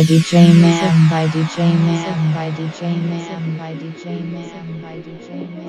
by DJ Man by DJ Man by DJ Man by DJ Man by DJ Man